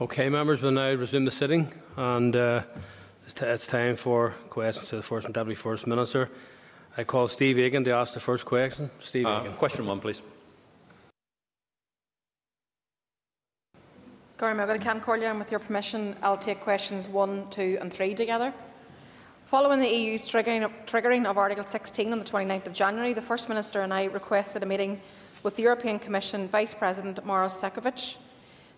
Okay, members, we'll now resume the sitting and uh, it's, it's, time for questions to the First and Deputy First Minister. I call Steve Aiken to ask the first question. Steve uh, Aiken. Question one, please. Gormagan Can Corleon, with your permission, I'll take questions one, two, and three together. Following the EU's triggering, triggering of Article 16 on the 29th of January, the First Minister and I requested a meeting with the European Commission Vice President Maros Sefcovic.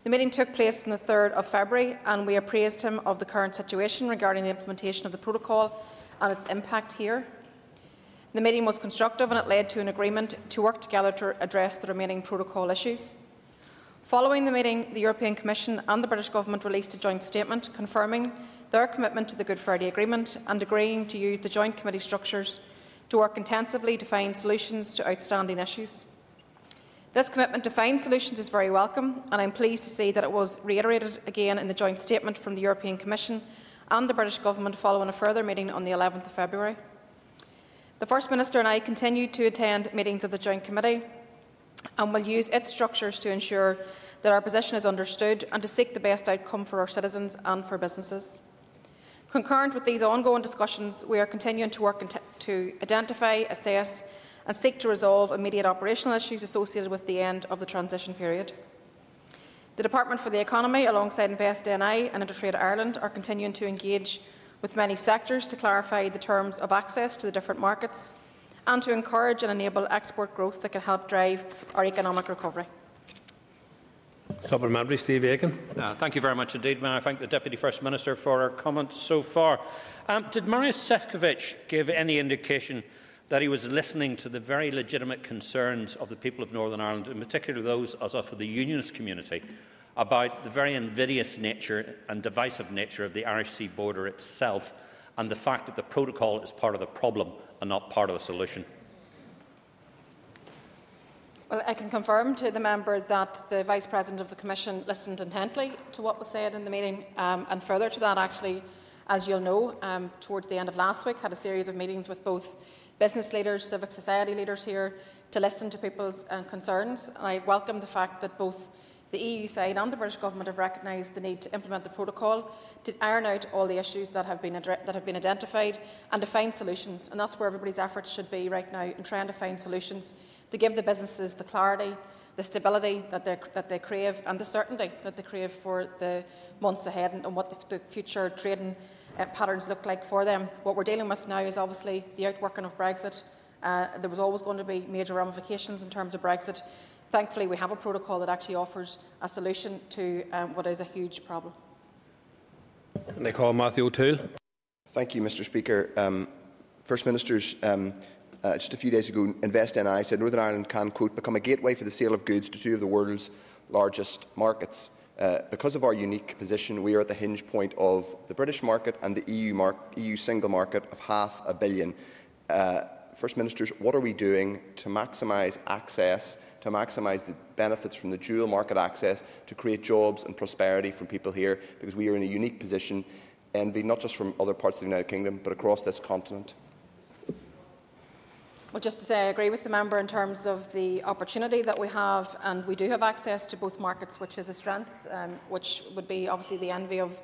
The meeting took place on the 3rd of February, and we appraised him of the current situation regarding the implementation of the protocol and its impact here. The meeting was constructive and it led to an agreement to work together to address the remaining protocol issues. Following the meeting, the European Commission and the British Government released a joint statement confirming their commitment to the Good Friday Agreement and agreeing to use the joint committee structures to work intensively to find solutions to outstanding issues. This commitment to find solutions is very welcome, and I'm pleased to see that it was reiterated again in the joint statement from the European Commission and the British Government following a further meeting on the 11th of February. The First Minister and I continue to attend meetings of the Joint Committee and will use its structures to ensure that our position is understood and to seek the best outcome for our citizens and for businesses. Concurrent with these ongoing discussions, we are continuing to work to identify, assess and seek to resolve immediate operational issues associated with the end of the transition period. The Department for the Economy, alongside Invest NI and Intertrade Ireland, are continuing to engage with many sectors to clarify the terms of access to the different markets and to encourage and enable export growth that can help drive our economic recovery. Supplementary, Steve Aiken. Uh, thank you very much indeed. May I thank the Deputy First Minister for her comments so far. Um, did Maros Sefcovic give any indication that he was listening to the very legitimate concerns of the people of Northern Ireland, in particular those of the unionist community, about the very invidious nature and divisive nature of the Irish Sea border itself and the fact that the protocol is part of the problem and not part of the solution. Well, I can confirm to the member that the Vice President of the Commission listened intently to what was said in the meeting, um, and further to that, actually, as you'll know, um, towards the end of last week, had a series of meetings with both business leaders, civic society leaders here to listen to people's uh, concerns. And I welcome the fact that both the EU side and the British Government have recognised the need to implement the protocol to iron out all the issues that have, been that have been identified and to find solutions. And that's where everybody's efforts should be right now in trying to find solutions to give the businesses the clarity, the stability that, that they crave and the certainty that they crave for the months ahead and, and what the, the future trading uh, patterns look like for them. What we're dealing with now is obviously the outworking of Brexit. Uh, there was always going to be major ramifications in terms of Brexit. Thankfully, we have a protocol that actually offers a solution to um, what is a huge problem. And they call Matthew O'Toole. Thank you, Mr. Speaker. Um, First Ministers, um, uh, just a few days ago, Invest NI said Northern Ireland can, quote, become a gateway for the sale of goods to two of the world's largest markets. Uh, because of our unique position, we are at the hinge point of the British market and the EU, mar EU single market of half a billion. Uh, First Ministers, what are we doing to maximise access to maximise the benefits from the dual market access to create jobs and prosperity for people here because we are in a unique position, envy not just from other parts of the United Kingdom but across this continent. Well, just to say, I agree with the member in terms of the opportunity that we have, and we do have access to both markets, which is a strength, um, which would be obviously the envy of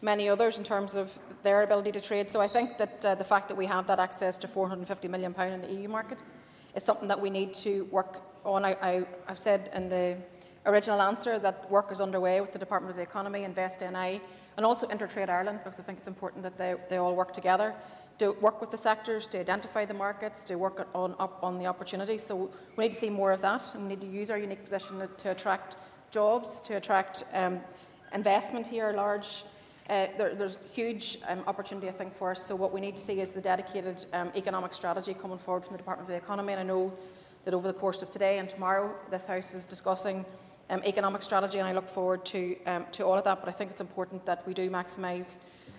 many others in terms of their ability to trade. So I think that uh, the fact that we have that access to £450 million in the EU market is something that we need to work on. I, have said in the original answer that work is underway with the Department of the Economy, Invest NI, and also Intertrade Ireland, because I think it's important that they, they all work together to work with the sectors, to identify the markets, to work on, on the opportunities. So we need to see more of that, and we need to use our unique position to, attract jobs, to attract um, investment here, large. Uh, there, there's huge um, opportunity, I think, for us. So what we need to see is the dedicated um, economic strategy coming forward from the Department of the Economy. And I know that over the course of today and tomorrow, this House is discussing um, economic strategy, and I look forward to, um, to all of that. But I think it's important that we do maximise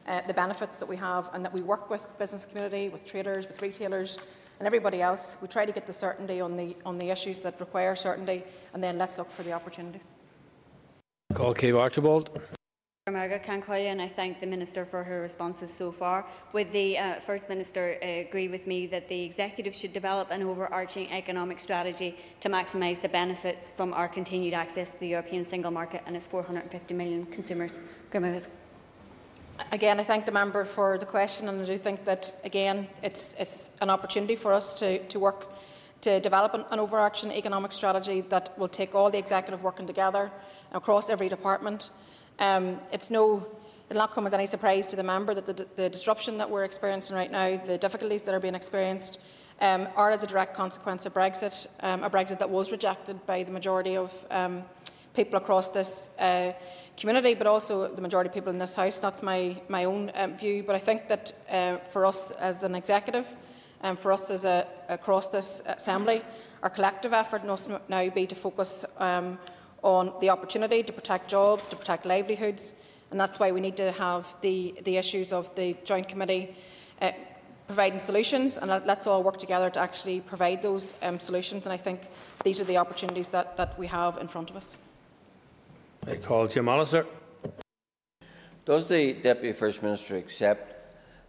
uh, the benefits that we have and that we work with business community, with traders, with retailers, and everybody else. We try to get the certainty on the, on the issues that require certainty, and then let's look for the opportunities. Call Caoimhe Archibald. Margaret Cancoya, and I thank the Minister for her responses so far. Would the uh, First Minister uh, agree with me that the Executive should develop an overarching economic strategy to maximise the benefits from our continued access to the European single market and its 450 million consumers? Again, I thank the member for the question, and I do think that again it's, it's an opportunity for us to, to work to develop an, an overarching economic strategy that will take all the executive working together across every department. Um, it's no, it'll not come as any surprise to the member that the, the disruption that we're experiencing right now, the difficulties that are being experienced, um, are as a direct consequence of Brexit, um, a Brexit that was rejected by the majority of um, people across this uh, community, but also the majority of people in this House. That's my, my own um, view. But I think that uh, for us as an executive, and um, for us as a, across this Assembly, our collective effort must now be to focus um, on the opportunity to protect jobs, to protect livelihoods, and that's why we need to have the, the issues of the Joint Committee uh, providing solutions, and let's all work together to actually provide those um, solutions. And I think these are the opportunities that, that we have in front of us. I call Jim Allister. Does the Deputy First Minister accept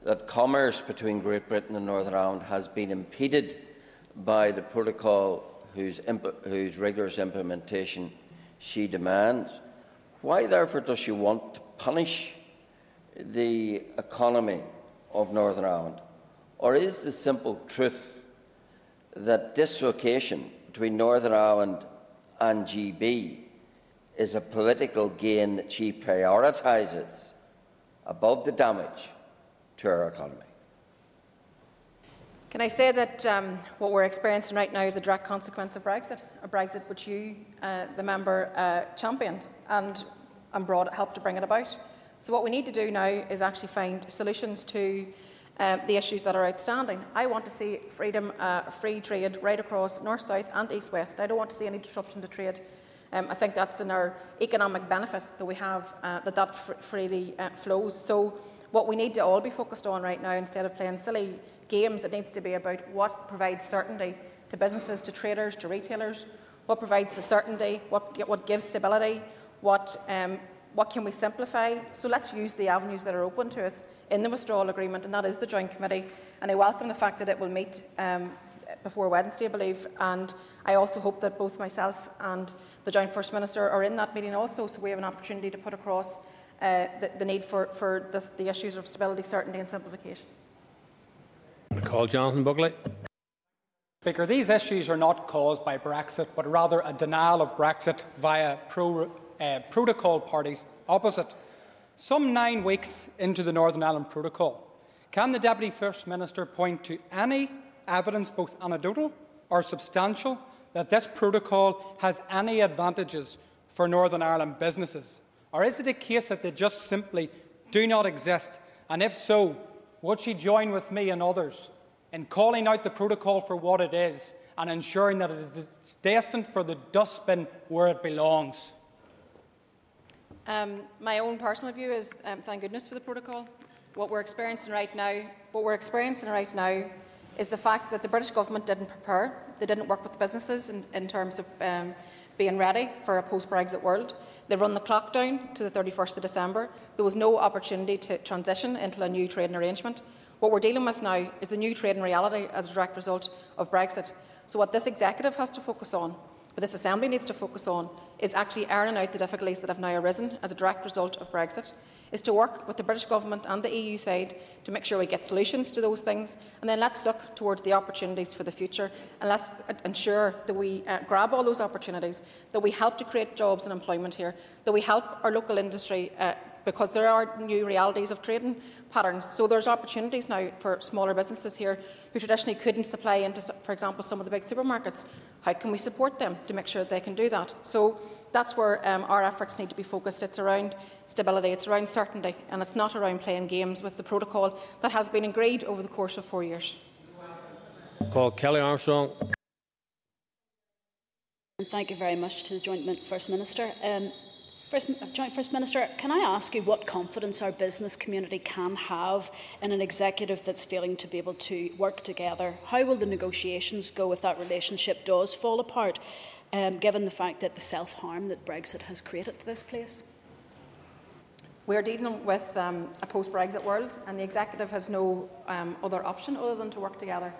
that commerce between Great Britain and Northern Ireland has been impeded by the protocol whose, whose rigorous implementation she demands. Why, therefore, does she want to punish the economy of Northern Ireland? Or is the simple truth that dislocation between Northern Ireland and GB is a political gain that she prioritises above the damage to our economy? Can I say that um, what we're experiencing right now is a direct consequence of Brexit, a Brexit which you, uh, the member, uh, championed and, and brought, helped to bring it about? So, what we need to do now is actually find solutions to um, the issues that are outstanding. I want to see freedom, uh, free trade right across north, south, and east, west. I don't want to see any disruption to trade. Um, I think that's in our economic benefit that we have uh, that that fr- freely uh, flows. So, what we need to all be focused on right now, instead of playing silly games, it needs to be about what provides certainty to businesses, to traders, to retailers, what provides the certainty, what, what gives stability, what, um, what can we simplify. So let's use the avenues that are open to us in the withdrawal agreement, and that is the Joint Committee. And I welcome the fact that it will meet um, before Wednesday, I believe. And I also hope that both myself and the Joint First Minister are in that meeting also, so we have an opportunity to put across uh, the, the, need for, for the, the issues of stability, certainty, and simplification. I call Jonathan Buckley. Speaker, these issues are not caused by Brexit, but rather a denial of Brexit via pro, uh, protocol parties opposite. Some nine weeks into the Northern Ireland Protocol, can the Deputy First Minister point to any evidence, both anecdotal or substantial, that this protocol has any advantages for Northern Ireland businesses? Or is it a case that they just simply do not exist? And if so, would she join with me and others in calling out the protocol for what it is and ensuring that it is destined for the dustbin where it belongs? Um, my own personal view is um, thank goodness for the protocol. What we're experiencing right now, what we're experiencing right now, is the fact that the British government didn't prepare. They didn't work with businesses in, in terms of um, being ready for a post-Brexit world. They run the clock down to the 31st of December. There was no opportunity to transition into a new trading arrangement. What we're dealing with now is the new trading reality as a direct result of Brexit. So, what this executive has to focus on, what this Assembly needs to focus on, is actually ironing out the difficulties that have now arisen as a direct result of Brexit is to work with the British Government and the EU side to make sure we get solutions to those things. And then let's look towards the opportunities for the future and let's ensure that we uh, grab all those opportunities, that we help to create jobs and employment here, that we help our local industry uh, because there are new realities of trading patterns. So there's opportunities now for smaller businesses here who traditionally couldn't supply into, for example, some of the big supermarkets. How can we support them to make sure that they can do that? So that's where um, our efforts need to be focused. It's around stability, it's around certainty, and it's not around playing games with the protocol that has been agreed over the course of four years. Call Kellie Armstrong. Thank you very much to the Joint First Minister. Um, First, Joint First Minister, can I ask you what confidence our business community can have in an executive that's failing to be able to work together? How will the negotiations go if that relationship does fall apart, um, given the fact that the self harm that Brexit has created to this place? We are dealing with um, a post-Brexit world, and the executive has no um, other option other than to work together.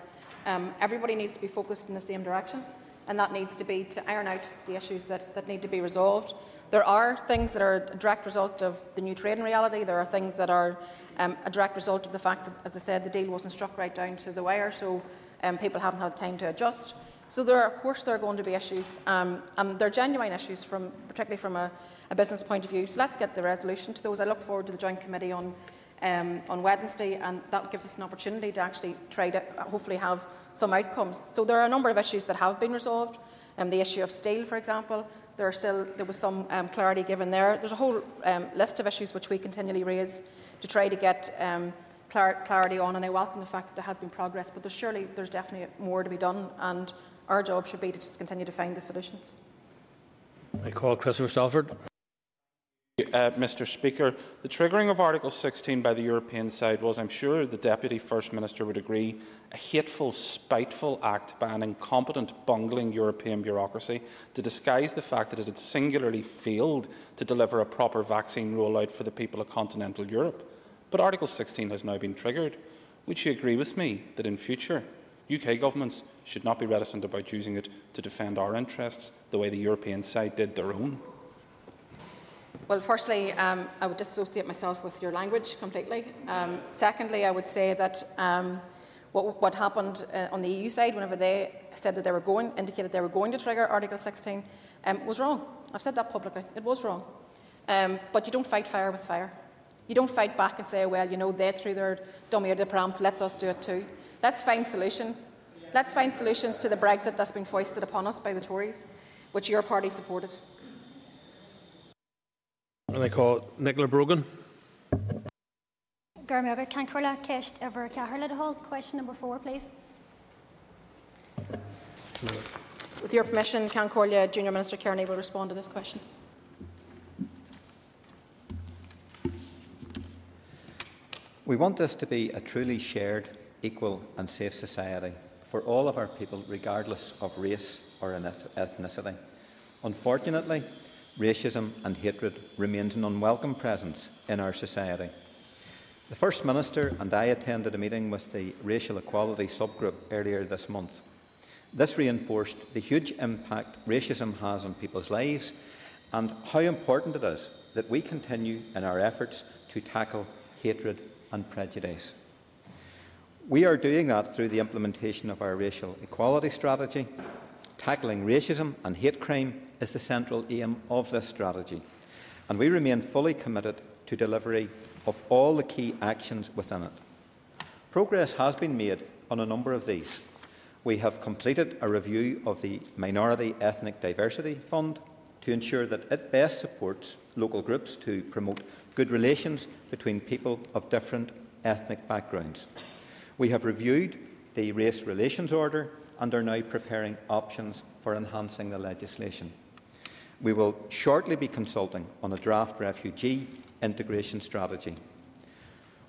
Um, everybody needs to be focused in the same direction, and that needs to be to iron out the issues that, that need to be resolved. There are things that are a direct result of the new trading reality. There are things that are um, a direct result of the fact that, as I said, the deal wasn't struck right down to the wire, so um, people haven't had time to adjust. So there, are, of course, there are going to be issues, um, and they're genuine issues, from, particularly from a, a, business point of view. So let's get the resolution to those. I look forward to the joint committee on um, on Wednesday, and that gives us an opportunity to actually try to hopefully have some outcomes. So there are a number of issues that have been resolved. Um, the issue of steel, for example, there, are still, there was some um, clarity given there. There's a whole um, list of issues which we continually raise to try to get um, clar- clarity on, and I welcome the fact that there has been progress, but there's surely there's definitely more to be done, and our job should be to just continue to find the solutions. I call Christopher Stalford. Uh, Mr Speaker, the triggering of Article 16 by the European side was, I'm sure the Deputy First Minister would agree, a hateful, spiteful act by an incompetent, bungling European bureaucracy to disguise the fact that it had singularly failed to deliver a proper vaccine rollout for the people of continental Europe. But Article 16 has now been triggered. Would you agree with me that in future UK governments should not be reticent about using it to defend our interests the way the European side did their own? Well, firstly, um, I would disassociate myself with your language completely. Um, secondly, I would say that um, what, what, happened uh, on the EU side, whenever they said that they were going, indicated they were going to trigger Article 16, um, was wrong. I've said that publicly. It was wrong. Um, but you don't fight fire with fire. You don't fight back and say, well, you know, they threw their dummy out of the pram, so let's us do it too. Let's find solutions. Let's find solutions to the Brexit that's been foisted upon us by the Tories, which your party supported. And I call Nicola Brogan. Garmega Cancurla Kesh Ever Caherlid Hall. Question number four, please. With your permission, Cancorlia Junior Minister Kearney will respond to this question. We want this to be a truly shared, equal, and safe society for all of our people, regardless of race or ethnicity. Unfortunately, racism and hatred remains an unwelcome presence in our society. The First Minister and I attended a meeting with the Racial Equality Subgroup earlier this month. This reinforced the huge impact racism has on people's lives and how important it is that we continue in our efforts to tackle hatred and prejudice. We are doing that through the implementation of our racial equality strategy. Tackling racism and hate crime is the central aim of this strategy, and we remain fully committed to delivery of all the key actions within it. Progress has been made on a number of these. We have completed a review of the Minority Ethnic Diversity Fund to ensure that it best supports local groups to promote good relations between people of different ethnic backgrounds. We have reviewed the Race Relations Order and are now preparing options for enhancing the legislation. We will shortly be consulting on a draft refugee integration strategy.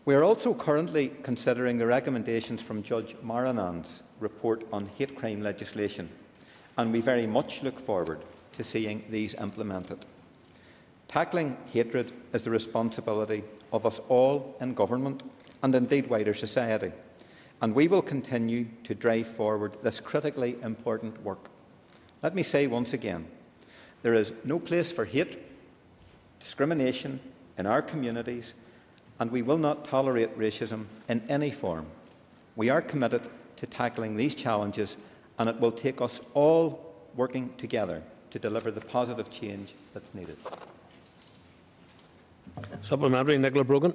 We are also currently considering the recommendations from Judge Marrinan's report on hate crime legislation, and we very much look forward to seeing these implemented. Tackling hatred is the responsibility of us all in government and indeed wider society, and we will continue to drive forward this critically important work. Let me say once again there is no place for hate, discrimination in our communities, and we will not tolerate racism in any form. We are committed to tackling these challenges, and it will take us all working together to deliver the positive change that's needed. Supplementary, Nicola Brogan.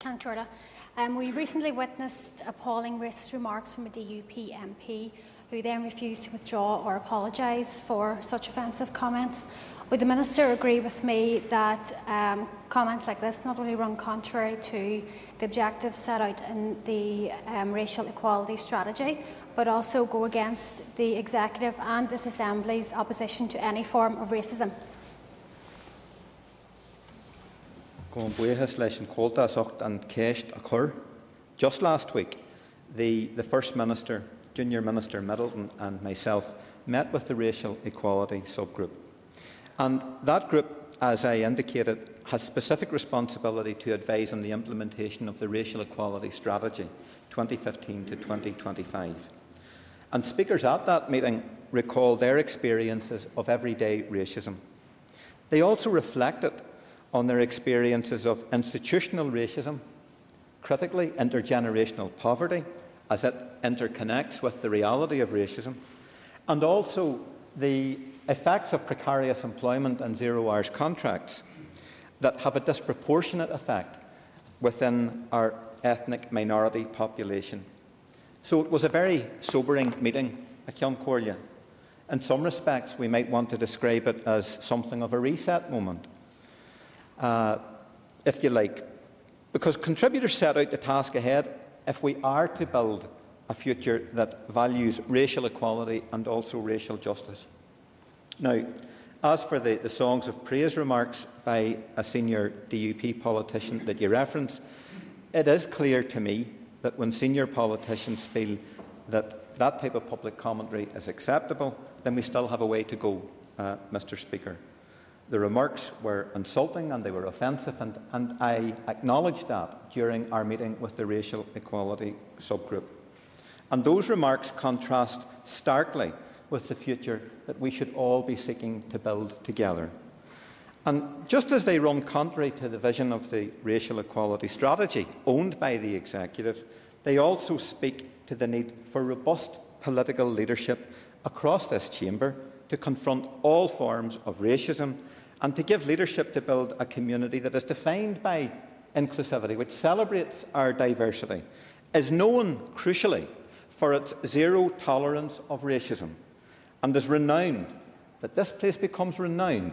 Cantorla. Um, we recently witnessed appalling racist remarks from a DUP MP who then refused to withdraw or apologise for such offensive comments. Would the Minister agree with me that um, comments like this not only run contrary to the objectives set out in the um, racial equality strategy, but also go against the Executive and this Assembly's opposition to any form of racism? Just last week, the, the First Minister Junior Minister Middleton and myself met with the Racial Equality Subgroup. And that group as I indicated, has specific responsibility to advise on the implementation of the Racial Equality Strategy 2015 to 2025. And speakers at that meeting recall their experiences of everyday racism. They also reflected on their experiences of institutional racism, critically, intergenerational poverty, as it interconnects with the reality of racism, and also the effects of precarious employment and zero hours contracts that have a disproportionate effect within our ethnic minority population. So it was a very sobering meeting at Kiancorlia. In some respects, we might want to describe it as something of a reset moment, uh, if you like, because contributors set out the task ahead if we are to build a future that values racial equality and also racial justice. Now, as for the, the songs of praise remarks by a senior DUP politician that you reference, it is clear to me that when senior politicians feel that that type of public commentary is acceptable, then we still have a way to go, uh, Mr. Speaker. The remarks were insulting and they were offensive, and, and I acknowledged that during our meeting with the Racial Equality Subgroup. And those remarks contrast starkly with the future that we should all be seeking to build together. And just as they run contrary to the vision of the racial equality strategy owned by the executive, they also speak to the need for robust political leadership across this chamber to confront all forms of racism and to give leadership to build a community that is defined by inclusivity, which celebrates our diversity, is known, crucially, for its zero tolerance of racism, and is renowned, that this place becomes renowned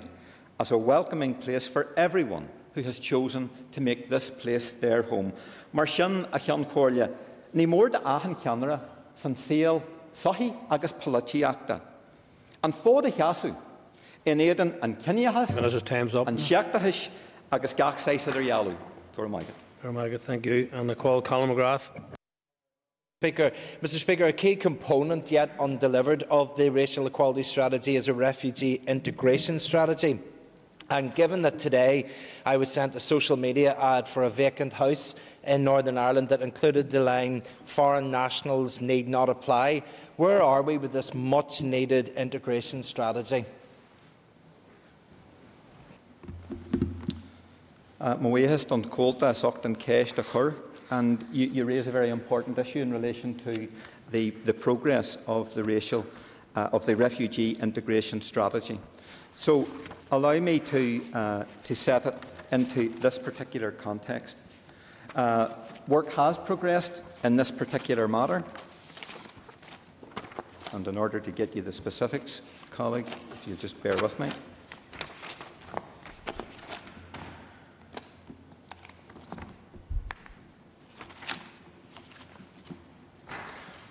as a welcoming place for everyone who has chosen to make this place their home. Mar sin a ní mór ahan cheanara san síal sohi agus políteachta. An fód a cheasú in éan an cineachas an seachtathis agus gach séis idir jaú. Thank you. And I call Colin McGrath. Speaker. Mr Speaker, a key component yet undelivered of the racial equality strategy is a refugee integration strategy. And given that today I was sent a social media ad for a vacant house in Northern Ireland that included the line foreign nationals need not apply, where are we with this much needed integration strategy? Mhuias don cóta socht an céist a chur and you, you, raise a very important issue in relation to the, the progress of the racial, uh, of the refugee integration strategy. So allow me to, uh, to set it into this particular context. Uh, work has progressed in this particular matter. And in order to get you the specifics, colleague, if you just bear with me.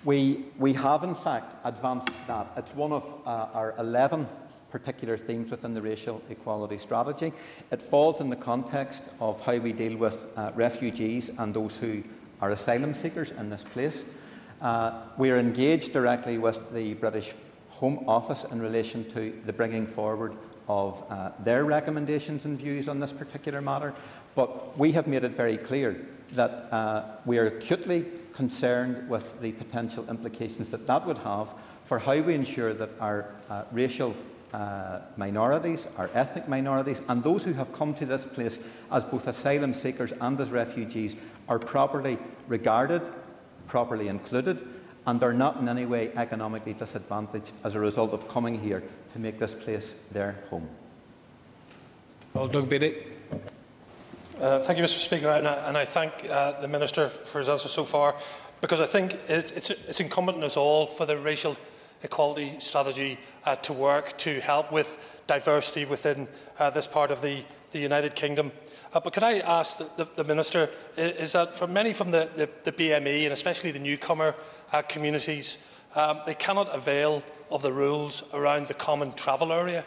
We, we have, in fact, advanced that. It's one of uh, our 11 particular themes within the racial equality strategy. It falls in the context of how we deal with uh, refugees and those who are asylum seekers in this place. Uh, we are engaged directly with the British Home Office in relation to the bringing forward of uh, their recommendations and views on this particular matter. But we have made it very clear that uh, we are acutely concerned with the potential implications that that would have for how we ensure that our uh, racial uh, minorities, our ethnic minorities, and those who have come to this place as both asylum seekers and as refugees are properly regarded, properly included, and are not in any way economically disadvantaged as a result of coming here to make this place their home. Well, Doug Beattie. Uh, thank you, Mr. Speaker, and I, and I thank uh, the Minister for his answer so far, because I think it, it's, it's, incumbent on us all for the racial equality strategy uh, to work to help with diversity within uh, this part of the, the United Kingdom. Uh, but can I ask the, the, the, Minister, is that for many from the, the, BME, and especially the newcomer uh, communities, um, they cannot avail of the rules around the common travel area.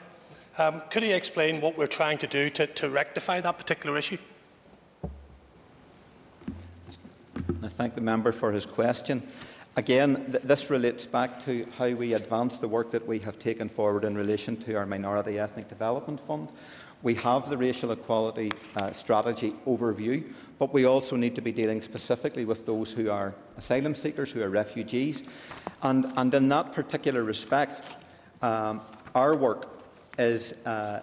Um, could he explain what we're trying to do to, to rectify that particular issue? I thank the member for his question. Again, th this relates back to how we advance the work that we have taken forward in relation to our Minority Ethnic Development Fund. We have the racial equality uh, strategy overview, but we also need to be dealing specifically with those who are asylum seekers, who are refugees. And, and in that particular respect, um, our work is uh,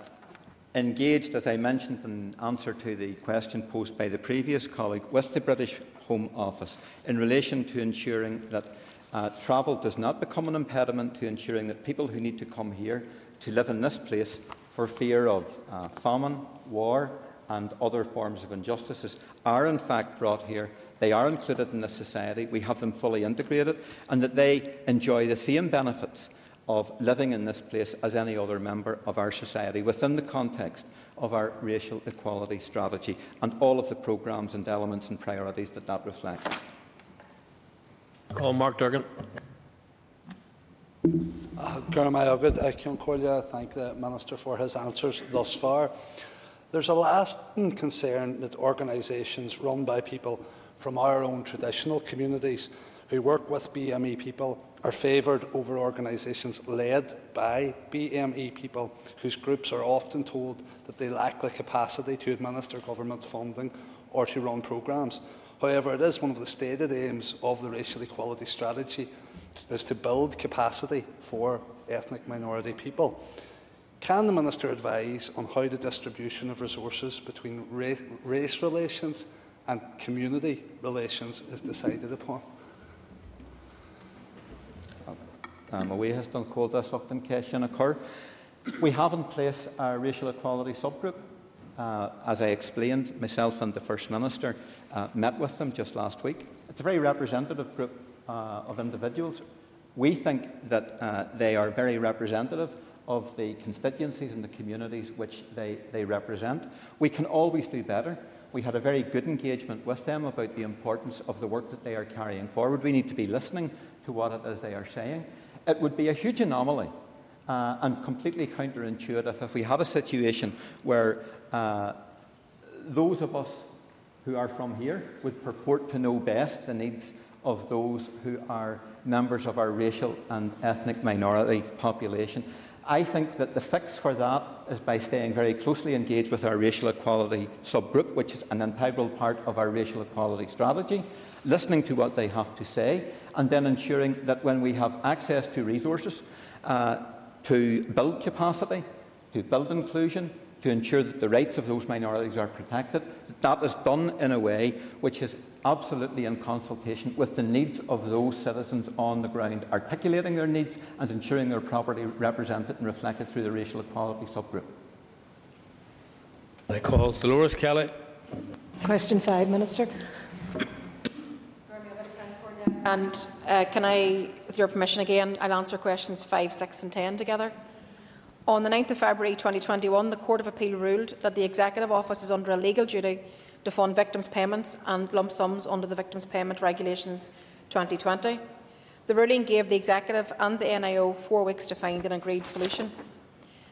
engaged, as I mentioned in answer to the question posed by the previous colleague, with the British Home Office in relation to ensuring that uh, travel does not become an impediment to ensuring that people who need to come here to live in this place for fear of uh, famine, war, and other forms of injustices are in fact brought here. They are included in this society. We have them fully integrated, and that they enjoy the same benefits of living in this place as any other member of our society within the context of our racial equality strategy and all of the programmes and elements and priorities that that reflects. Call Mark Durkan. Uh, I can thank the Minister for his answers thus far. There's a lasting concern that organisations run by people from our own traditional communities who work with BME people are favoured over organisations led by BME people whose groups are often told that they lack the capacity to administer government funding or to run programmes. However, it is one of the stated aims of the racial equality strategy is to build capacity for ethnic minority people. Can the Minister advise on how the distribution of resources between race, relations and community relations is decided upon? Um, away has done called occur. We have in place a racial equality subgroup. Uh, as I explained, myself and the First Minister uh, met with them just last week. It's a very representative group uh, of individuals. We think that uh, they are very representative of the constituencies and the communities which they, they represent. We can always do better. We had a very good engagement with them about the importance of the work that they are carrying forward. We need to be listening to what it is they are saying. It would be a huge anomaly uh, and completely counterintuitive if we had a situation where uh, those of us who are from here would purport to know best the needs of those who are members of our racial and ethnic minority population. I think that the fix for that is by staying very closely engaged with our racial equality subgroup, which is an integral part of our racial equality strategy, listening to what they have to say, and then ensuring that when we have access to resources uh, to build capacity, to build inclusion, to ensure that the rights of those minorities are protected, that, that is done in a way which is absolutely in consultation with the needs of those citizens on the ground, articulating their needs and ensuring they're properly represented and reflected through the racial equality subgroup. I call Dolores Kelly. Question five, Minister. And uh, can I, with your permission again, I'll answer questions 5, 6 and 10 together. On the 9th of February 2021, the Court of Appeal ruled that the Executive Office is under a legal duty to fund victims' payments and lump sums under the Victims Payment Regulations 2020. The ruling gave the Executive and the NIO four weeks to find an agreed solution.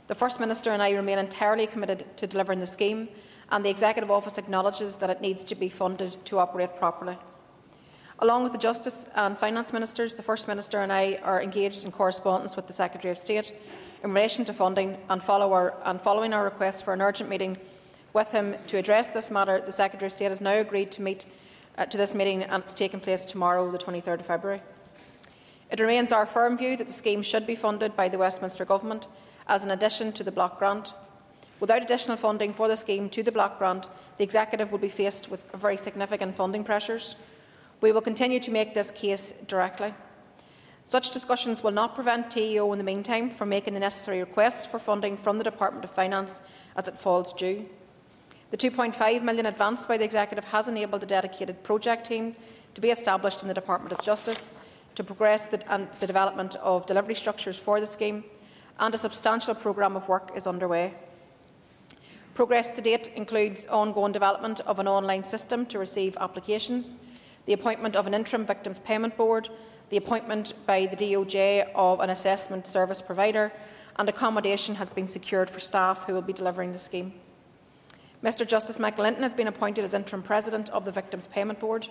The First Minister and I remain entirely committed to delivering the scheme, and the Executive Office acknowledges that it needs to be funded to operate properly. Along with the Justice and Finance Ministers, the First Minister and I are engaged in correspondence with the Secretary of State in relation to funding and, follow our, and following our request for an urgent meeting with him to address this matter, the Secretary of State has now agreed to meet uh, to this meeting and it's taking place tomorrow, the 23rd of February. It remains our firm view that the scheme should be funded by the Westminster Government as an addition to the block grant. Without additional funding for the scheme to the block grant, the Executive will be faced with very significant funding pressures. We will continue to make this case directly. Such discussions will not prevent TEO in the meantime from making the necessary requests for funding from the Department of Finance as it falls due. The 2.5 million advanced by the Executive has enabled a dedicated project team to be established in the Department of Justice to progress the, the development of delivery structures for the scheme, and a substantial programme of work is underway. Progress to date includes ongoing development of an online system to receive applications, the appointment of an interim victims payment board, the appointment by the DOJ of an assessment service provider, and accommodation has been secured for staff who will be delivering the scheme. Mr Justice Michael Linton has been appointed as interim president of the Victims Payment Board.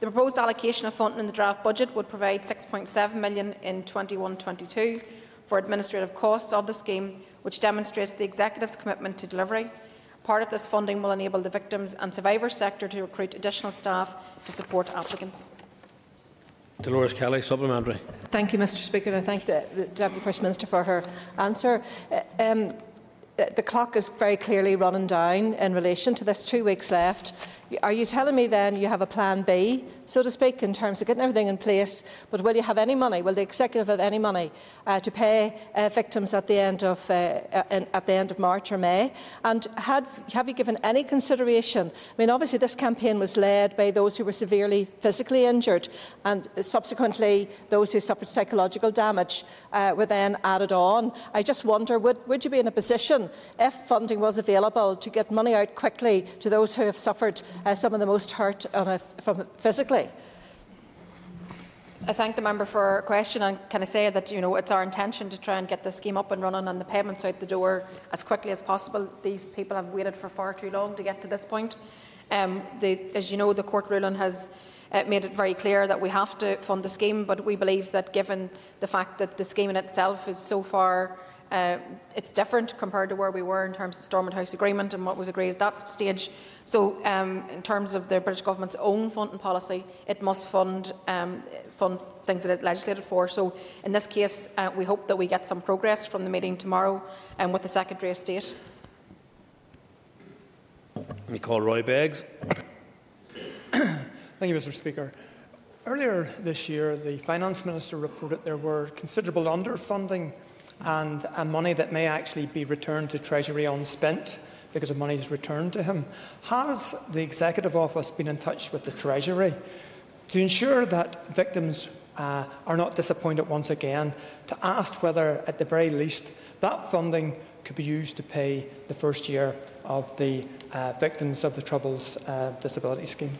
The proposed allocation of funding in the draft budget would provide £6.7 million in 21-22 for administrative costs of the scheme, which demonstrates the Executive's commitment to delivery. Part of this funding will enable the victims and survivors sector to recruit additional staff to support applicants. Dolores Kelly, supplementary. Thank you, Mr Speaker, and I thank the, the Deputy First Minister for her answer. Uh, um, uh, the clock is very clearly running down in relation to this. Two weeks left. Are you telling me then you have a plan B so to speak, in terms of getting everything in place? But will you have any money? Will the executive have any money uh, to pay uh, victims at the end of uh, in, at the end of March or May? And have you given any consideration? I mean, obviously this campaign was led by those who were severely physically injured, and subsequently those who suffered psychological damage uh, were then added on. I just wonder, would, would you be in a position, if funding was available, to get money out quickly to those who have suffered uh, some of the most hurt a, from physically. I thank the member for her question and can I say that you know it's our intention to try and get the scheme up and running and the payments out the door as quickly as possible. These people have waited for far too long to get to this point. Um, the, as you know, the court ruling has uh, made it very clear that we have to fund the scheme, but we believe that given the fact that the scheme in itself is so far uh, it's different compared to where we were in terms of the Stormont House Agreement and what was agreed at that stage. So, um, in terms of the British Government's own funding policy, it must fund, um, fund things that it legislated for. So, in this case, uh, we hope that we get some progress from the meeting tomorrow um, with the Secretary of State. We call Roy Beggs. Thank you, Mr. Speaker. Earlier this year, the Finance Minister reported there were considerable underfunding and, and money that may actually be returned to Treasury unspent because of money is returned to him. Has the Executive Office been in touch with the Treasury to ensure that victims uh, are not disappointed once again, to ask whether, at the very least, that funding could be used to pay the first year of the uh, victims of the Troubles uh, Disability Scheme?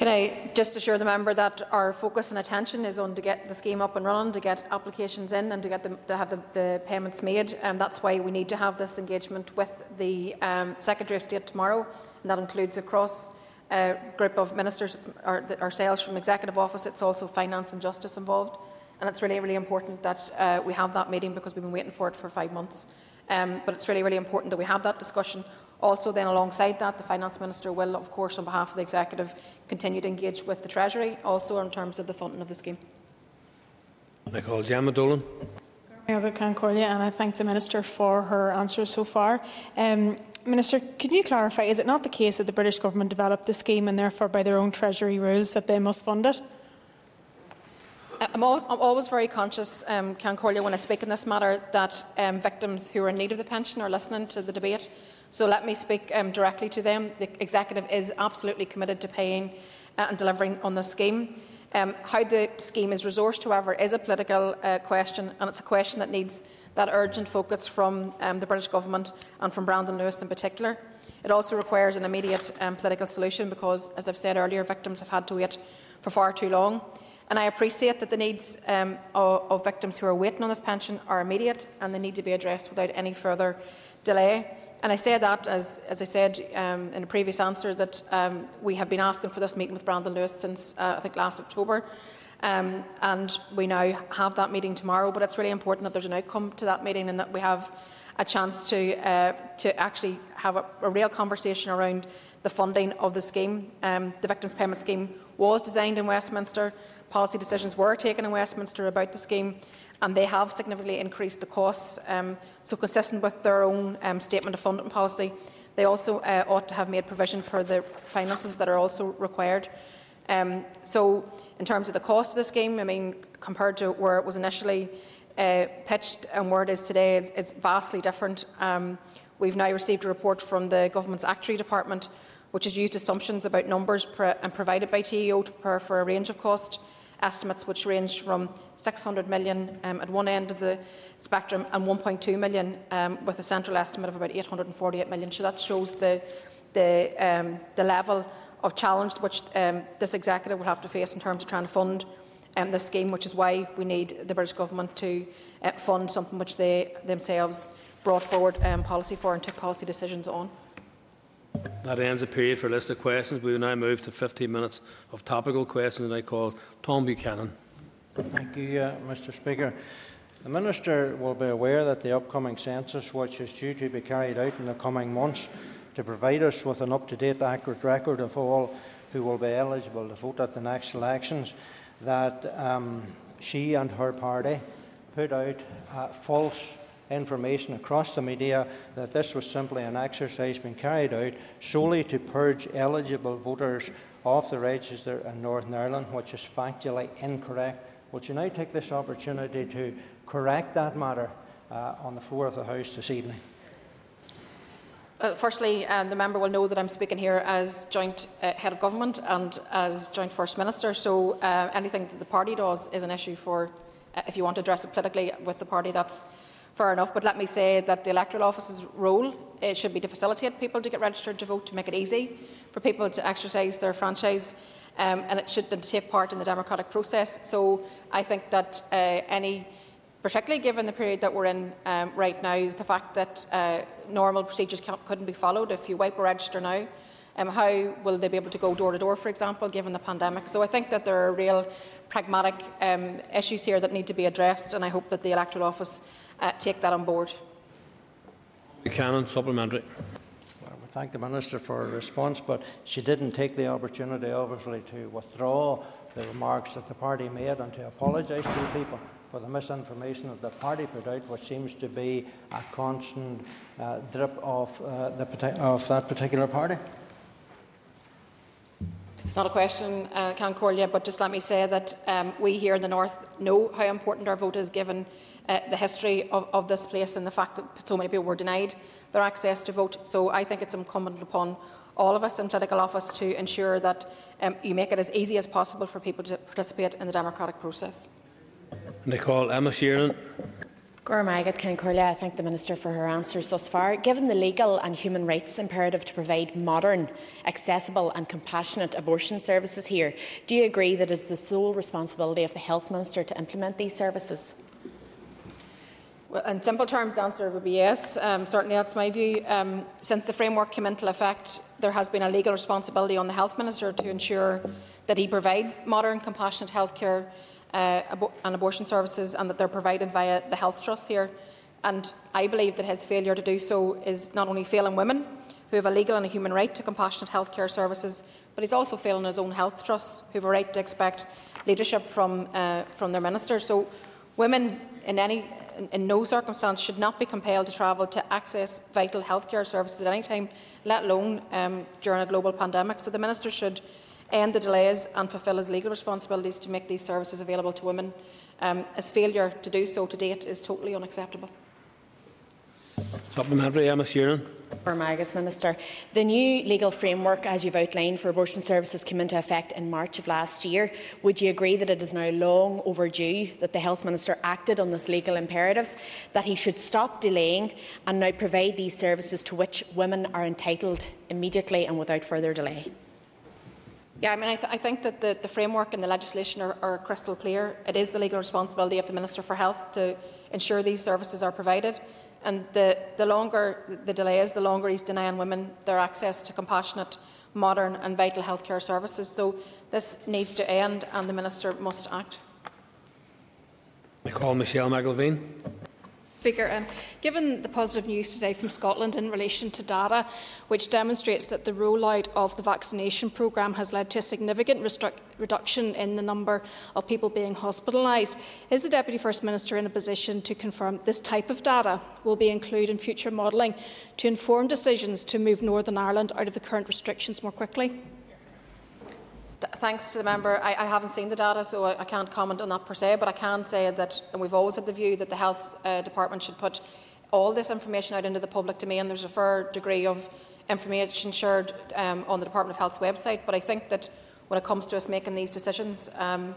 Can I just assure the member that our focus and attention is on to get the scheme up and running, to get applications in, and to get them to have the, the payments made. And that's why we need to have this engagement with the um, Secretary of State tomorrow, and that includes a cross uh, group of ministers, our, ourselves from Executive Office. It's also Finance and Justice involved, and it's really, really important that uh, we have that meeting because we've been waiting for it for five months. Um, but it's really, really important that we have that discussion also, then alongside that, the Finance Minister will, of course, on behalf of the Executive, continue to engage with the Treasury, also in terms of the funding of the scheme. I call Jemma Dolan. and I thank the Minister for her answers so far. Um, Minister, can you clarify, is it not the case that the British Government developed the scheme and therefore by their own Treasury rules that they must fund it? I'm always, I'm always very conscious, um, Can Corley, when I speak in this matter, that um, victims who are in need of the pension are listening to the debate. So let me speak um, directly to them. The Executive is absolutely committed to paying uh, and delivering on the scheme. Um, how the scheme is resourced, however, is a political uh, question, and it's a question that needs that urgent focus from um, the British Government and from Brandon Lewis in particular. It also requires an immediate um, political solution because, as I've said earlier, victims have had to wait for far too long. And I appreciate that the needs um, of, of victims who are waiting on this pension are immediate and they need to be addressed without any further delay. And I say that, as, as I said um, in a previous answer, that um, we have been asking for this meeting with Brandon Lewis since, uh, I think, last October. Um, and we now have that meeting tomorrow. But it's really important that there's an outcome to that meeting and that we have a chance to, uh, to actually have a, a, real conversation around the funding of the scheme. Um, the Victims Payment Scheme was designed in Westminster. Policy decisions were taken in Westminster about the scheme and they have significantly increased the costs. Um, so, consistent with their own um, statement of funding policy, they also uh, ought to have made provision for the finances that are also required. Um, so, in terms of the cost of the scheme, I mean, compared to where it was initially uh, pitched and where it is today, it's, it's vastly different. Um, we've now received a report from the Government's Actuary Department, which has used assumptions about numbers and provided by TEO to prepare for a range of costs estimates which range from 600 million um, at one end of the spectrum and 1.2 million um, with a central estimate of about 848 million. So that shows the, the, um, the level of challenge which um, this executive will have to face in terms of trying to fund um, this scheme, which is why we need the British Government to uh, fund something which they themselves brought forward um, policy for and took policy decisions on. That ends the period for a list of questions. We will now move to 15 minutes of topical questions, and I call Tom Buchanan. Thank you, uh, Mr Speaker. The Minister will be aware that the upcoming census, which is due to be carried out in the coming months, to provide us with an up-to-date, accurate record of all who will be eligible to vote at the next elections, that um, she and her party put out false information across the media that this was simply an exercise being carried out solely to purge eligible voters off the register in Northern Ireland, which is factually incorrect. Would you now take this opportunity to correct that matter uh, on the floor of the House this evening? Well, firstly, um, the member will know that I'm speaking here as joint uh, head of government and as joint first minister. So uh, anything that the party does is an issue for, uh, if you want to address it politically with the party, that's fair enough. But let me say that the electoral office's role it should be to facilitate people to get registered to vote, to make it easy for people to exercise their franchise, um, and it should take part in the democratic process. So I think that uh, any particularly given the period that we're in um, right now, the fact that uh, normal procedures couldn't be followed. If you wipe a register now, um, how will they be able to go door to door, for example, given the pandemic? So I think that there are real pragmatic um, issues here that need to be addressed, and I hope that the electoral office uh, take that on board. Buchanan, supplementary. Well, we thank the minister for her response, but she didn't take the opportunity, obviously, to withdraw the remarks that the party made and to apologise to the people for the misinformation that the party put out, which seems to be a constant uh, drip of, uh, the, of that particular party. It's not a question, uh, Ceann Comhairle, but just let me say that um, we here in the North know how important our vote is given uh, the history of, of this place and the fact that so many people were denied their access to vote. So I think it's incumbent upon all of us in political office to ensure that um, you make it as easy as possible for people to participate in the democratic process. And call Emma Sheerin. I thank the Minister for her answers thus far. Given the legal and human rights imperative to provide modern, accessible and compassionate abortion services here, do you agree that it is the sole responsibility of the Health Minister to implement these services? Well, in simple terms, the answer would be yes. Um, certainly, that's my view. Um, since the framework came into effect, there has been a legal responsibility on the Health Minister to ensure that he provides modern, compassionate health care uh, and abortion services and that they're provided via the health trust here. And I believe that his failure to do so is not only failing women who have a legal and a human right to compassionate healthcare services, but he's also failing his own health trusts who have a right to expect leadership from, uh, from their minister. So women in any in no circumstance should not be compelled to travel to access vital healthcare services at any time, let alone um, during a global pandemic. So the Minister should end the delays and fulfil his legal responsibilities to make these services available to women. Um, his failure to do so to date is totally unacceptable. Supplementary, Emma Sheerin. For Margaret's Minister. The new legal framework, as you've outlined, for abortion services came into effect in March of last year. Would you agree that it is now long overdue that the Health Minister acted on this legal imperative, that he should stop delaying and now provide these services to which women are entitled immediately and without further delay? Yeah, I mean, I, th I think that the, the, framework and the legislation are, are, crystal clear. It is the legal responsibility of the Minister for Health to ensure these services are provided. And the, the longer the delay is, the longer he's denying women their access to compassionate, modern and vital healthcare services. So this needs to end and the Minister must act. I call Michelle McIlveen. Speaker, um, given the positive news today from Scotland in relation to data, which demonstrates that the rollout of the vaccination programme has led to a significant reduction in the number of people being hospitalised, is the Deputy First Minister in a position to confirm this type of data will be included in future modelling to inform decisions to move Northern Ireland out of the current restrictions more quickly? Thanks to the member, I, I, haven't seen the data, so I, I, can't comment on that per se, but I can say that, and we've always had the view that the health uh, department should put all this information out into the public domain. There's a fair degree of information shared um, on the Department of Health's website, but I think that when it comes to us making these decisions um,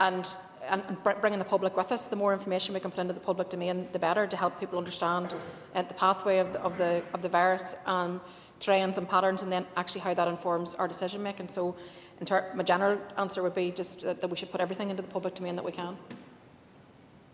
and, and, and, bringing the public with us, the more information we can put into the public domain, the better to help people understand uh, the pathway of the, of the, of the virus and trends and patterns, and then actually how that informs our decision making. So my general answer would be just that we should put everything into the public domain that we can.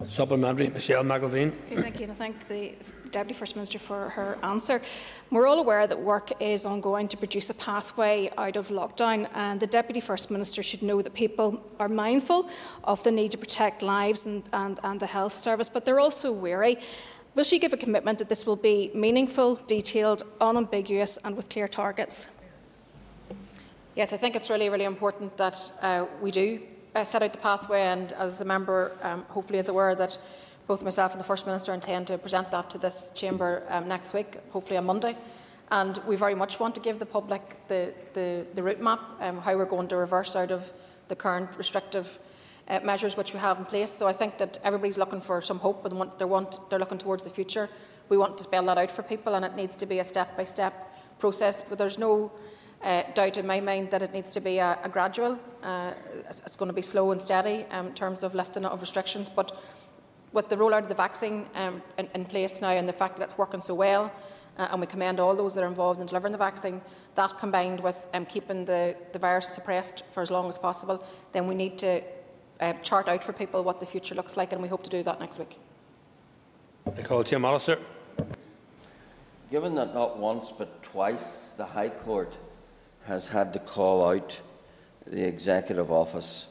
Supplementary, Michelle McIlveen. Okay, thank you, and I thank the Deputy First Minister for her answer. We're all aware that work is ongoing to produce a pathway out of lockdown, and the Deputy First Minister should know that people are mindful of the need to protect lives and, and, and the health service, but they're also wary. Will she give a commitment that this will be meaningful, detailed, unambiguous, and with clear targets? Yes, I think it's really, really important that uh, we do uh, set out the pathway, and as the member um, hopefully is aware, that both myself and the First Minister intend to present that to this chamber um, next week, hopefully on Monday. And we very much want to give the public the, the, the route map, um, how we're going to reverse out of the current restrictive uh, measures which we have in place. So I think that everybody's looking for some hope and want, they're, want, they're looking towards the future. We want to spell that out for people, and it needs to be a step by step process. But there's no uh, doubt in my mind that it needs to be a, a gradual. Uh, it's, it's, going to be slow and steady um, in terms of lifting of restrictions. But with the rollout of the vaccine um, in, in, place now and the fact that it's working so well, uh, and we commend all those that are involved in delivering the vaccine, that combined with um, keeping the, the virus suppressed for as long as possible, then we need to uh, chart out for people what the future looks like, and we hope to do that next week. I call Jim Allister. Given that not once but twice the High Court has had to call out the Executive Office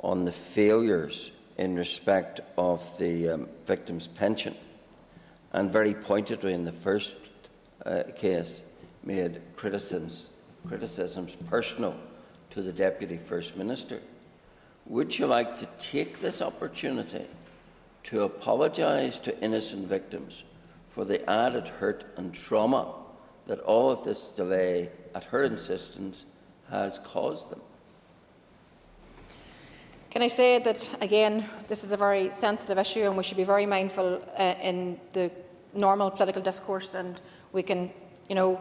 on the failures in respect of the um, victim's pension, and very pointedly in the first uh, case made criticisms, criticisms personal to the Deputy First Minister. Would you like to take this opportunity to apologise to innocent victims for the added hurt and trauma that all of this delay, at her insistence, has caused them? Can I say that, again, this is a very sensitive issue and we should be very mindful uh, in the normal political discourse and we can, you know,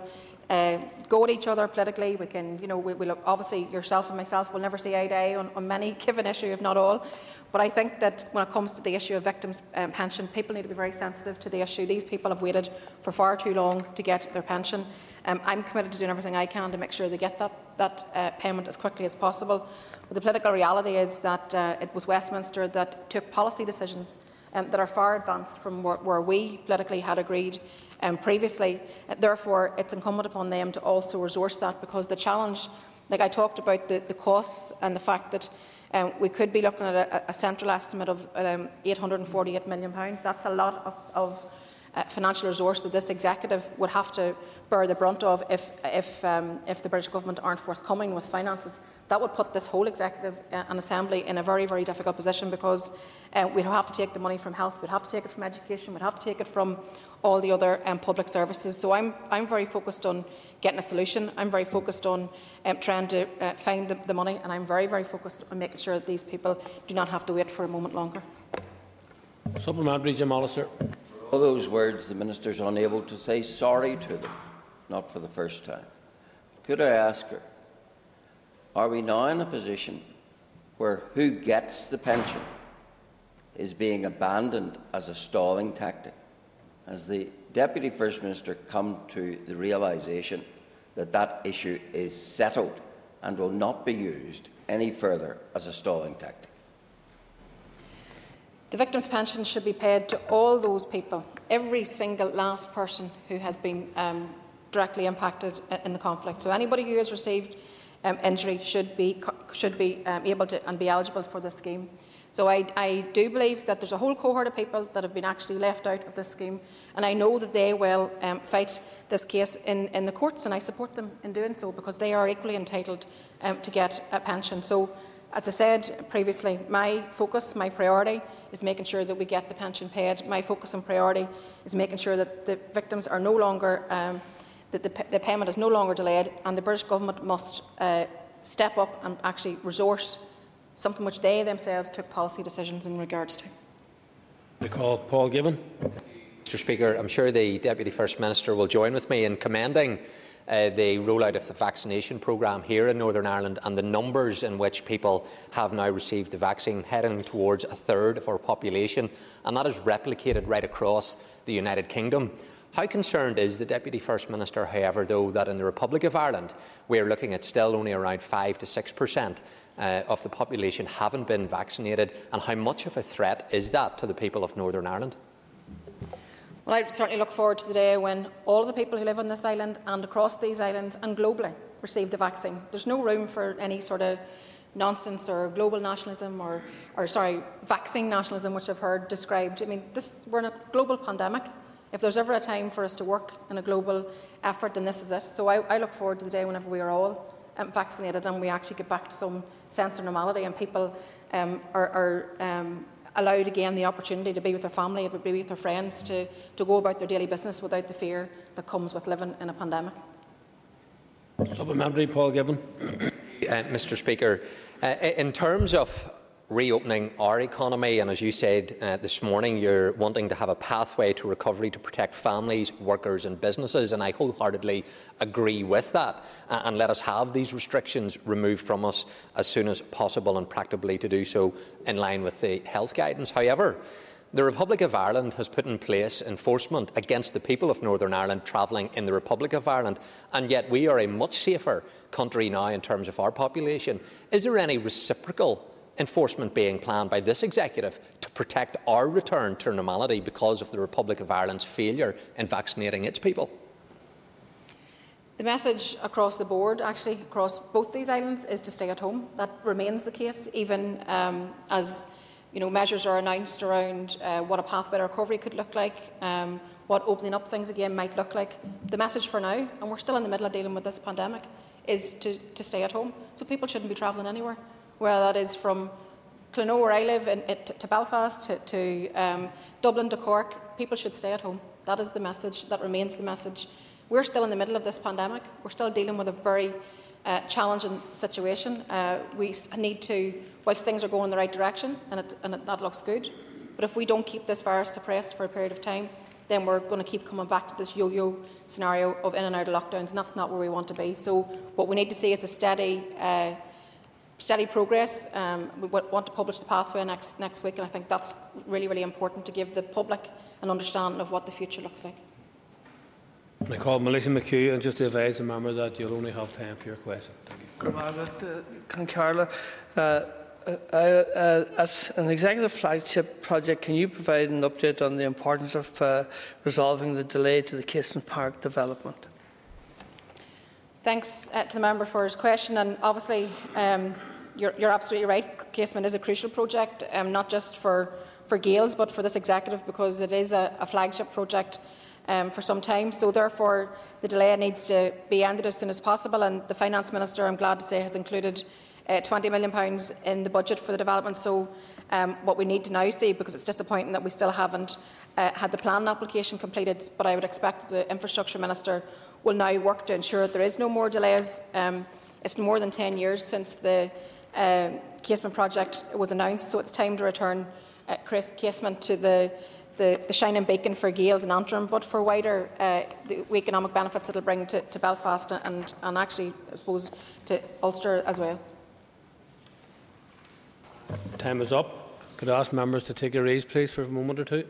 uh, go at each other politically. We can, you know, we, obviously yourself and myself will never see eye to eye on, on, many given issue, if not all. But I think that when it comes to the issue of victims' um, pension, people need to be very sensitive to the issue. These people have waited for far too long to get their pension. Um, I'm committed to doing everything I can to make sure they get that, that uh, payment as quickly as possible. But the political reality is that uh, it was Westminster that took policy decisions um, that are far advanced from where, where we politically had agreed um, previously. Therefore, it's incumbent upon them to also resource that because the challenge, like I talked about the, the costs and the fact that um, we could be looking at a, a central estimate of um, £848 million. That's a lot of, of uh, financial resource that this executive would have to bear the brunt of if, if, um, if the British government aren't forthcoming with finances. That would put this whole executive uh, and assembly in a very, very difficult position because uh, we'd have to take the money from health, we'd have to take it from education, we'd have to take it from all the other um, public services. So I'm, I'm very focused on getting a solution. I'm very focused on um, trying to uh, find the, the money, and I'm very, very focused on making sure that these people do not have to wait for a moment longer. Supplementary, Jim Allister. All those words, the minister is unable to say sorry to them, not for the first time. Could I ask her, are we now in a position where who gets the pension is being abandoned as a stalling tactic? Has the Deputy First Minister come to the realisation that that issue is settled and will not be used any further as a stalling tactic? The victims' pension should be paid to all those people, every single last person who has been um, directly impacted in the conflict. So anybody who has received um, injury should be, should be um, able to and be eligible for the scheme. So I, I, do believe that there's a whole cohort of people that have been actually left out of this scheme, and I know that they will um, fight this case in, in, the courts, and I support them in doing so because they are equally entitled um, to get a pension. So, as I said previously, my focus, my priority is making sure that we get the pension paid. My focus and priority is making sure that the victims are no longer, um, that the, the, payment is no longer delayed, and the British Government must uh, step up and actually resource something which they themselves took policy decisions in regards to. I call Paul Givan. Mr Speaker, I'm sure the Deputy First Minister will join with me in commending uh, the rollout of the vaccination programme here in Northern Ireland and the numbers in which people have now received the vaccine, heading towards a third of our population, and that is replicated right across the United Kingdom. How concerned is the Deputy First Minister, however, though, that in the Republic of Ireland we are looking at still only around 5 to 6 per cent uh, of the population haven't been vaccinated, and how much of a threat is that to the people of Northern Ireland? Well, I certainly look forward to the day when all of the people who live on this island and across these islands and globally receive the vaccine. There's no room for any sort of nonsense or global nationalism or, or sorry, vaccine nationalism, which I've heard described. I mean, this, we're in a global pandemic. If there's ever a time for us to work in a global effort, then this is it. So I, I look forward to the day whenever we are all um, vaccinated and we actually get back to some sense of normality and people um, are, are um, allowed again the opportunity to be with their family, to be with their friends, to, to go about their daily business without the fear that comes with living in a pandemic. Supplementary, Paul Givan. Uh, Mr Speaker, uh, in terms of reopening our economy, and as you said uh, this morning, you're wanting to have a pathway to recovery to protect families, workers, and businesses, and I wholeheartedly agree with that. Uh, and let us have these restrictions removed from us as soon as possible and practically to do so in line with the health guidance. However, the Republic of Ireland has put in place enforcement against the people of Northern Ireland travelling in the Republic of Ireland, and yet we are a much safer country now in terms of our population. Is there any reciprocal enforcement being planned by this executive to protect our return to normality because of the Republic of Ireland's failure in vaccinating its people? The message across the board, actually across both these islands, is to stay at home. That remains the case, even um, as you know, measures are announced around uh, what a pathway to recovery could look like, um, what opening up things again might look like. The message for now, and we're still in the middle of dealing with this pandemic, is to, to stay at home. So people shouldn't be travelling anywhere whether that is from Clonoe, where I live, in, to Belfast, to, to um, Dublin, to Cork, people should stay at home. That is the message. That remains the message. We're still in the middle of this pandemic. We're still dealing with a very uh, challenging situation. Uh, we need to, whilst things are going in the right direction, and, it, and it, that looks good, but if we don't keep this virus suppressed for a period of time, then we're going to keep coming back to this yo-yo scenario of in and out of lockdowns, and that's not where we want to be. So what we need to see is a steady uh, steady progress. Um, we want to publish the pathway next, next week, and I think that's really, really important to give the public an understanding of what the future looks like. I call Maolíosa McHugh and just to advise the member that you'll only have time for your question. Thank you. Uh, uh, uh, uh, as an executive flagship project, can you provide an update on the importance of uh, resolving the delay to the Casement Park development? Thanks uh, to the member for his question. And obviously, um, you're, you're, absolutely right. Casement is a crucial project, um, not just for, for Gaels, but for this executive, because it is a, a flagship project um, for some time. So, therefore, the delay needs to be ended as soon as possible. And the finance minister, I'm glad to say, has included uh, £20 million in the budget for the development. So, um, what we need to now see, because it's disappointing that we still haven't uh, had the planning application completed, but I would expect the infrastructure minister will now work to ensure that there is no more delays. Um, it's more than 10 years since the uh, casement project was announced, so it's time to return uh, casement to the, the, the shining beacon for Gaels and Antrim, but for wider uh, the economic benefits it will bring to, to Belfast and, and actually, I suppose, to Ulster as well. Time is up. Could I ask members to take a raise, please, for a moment or two?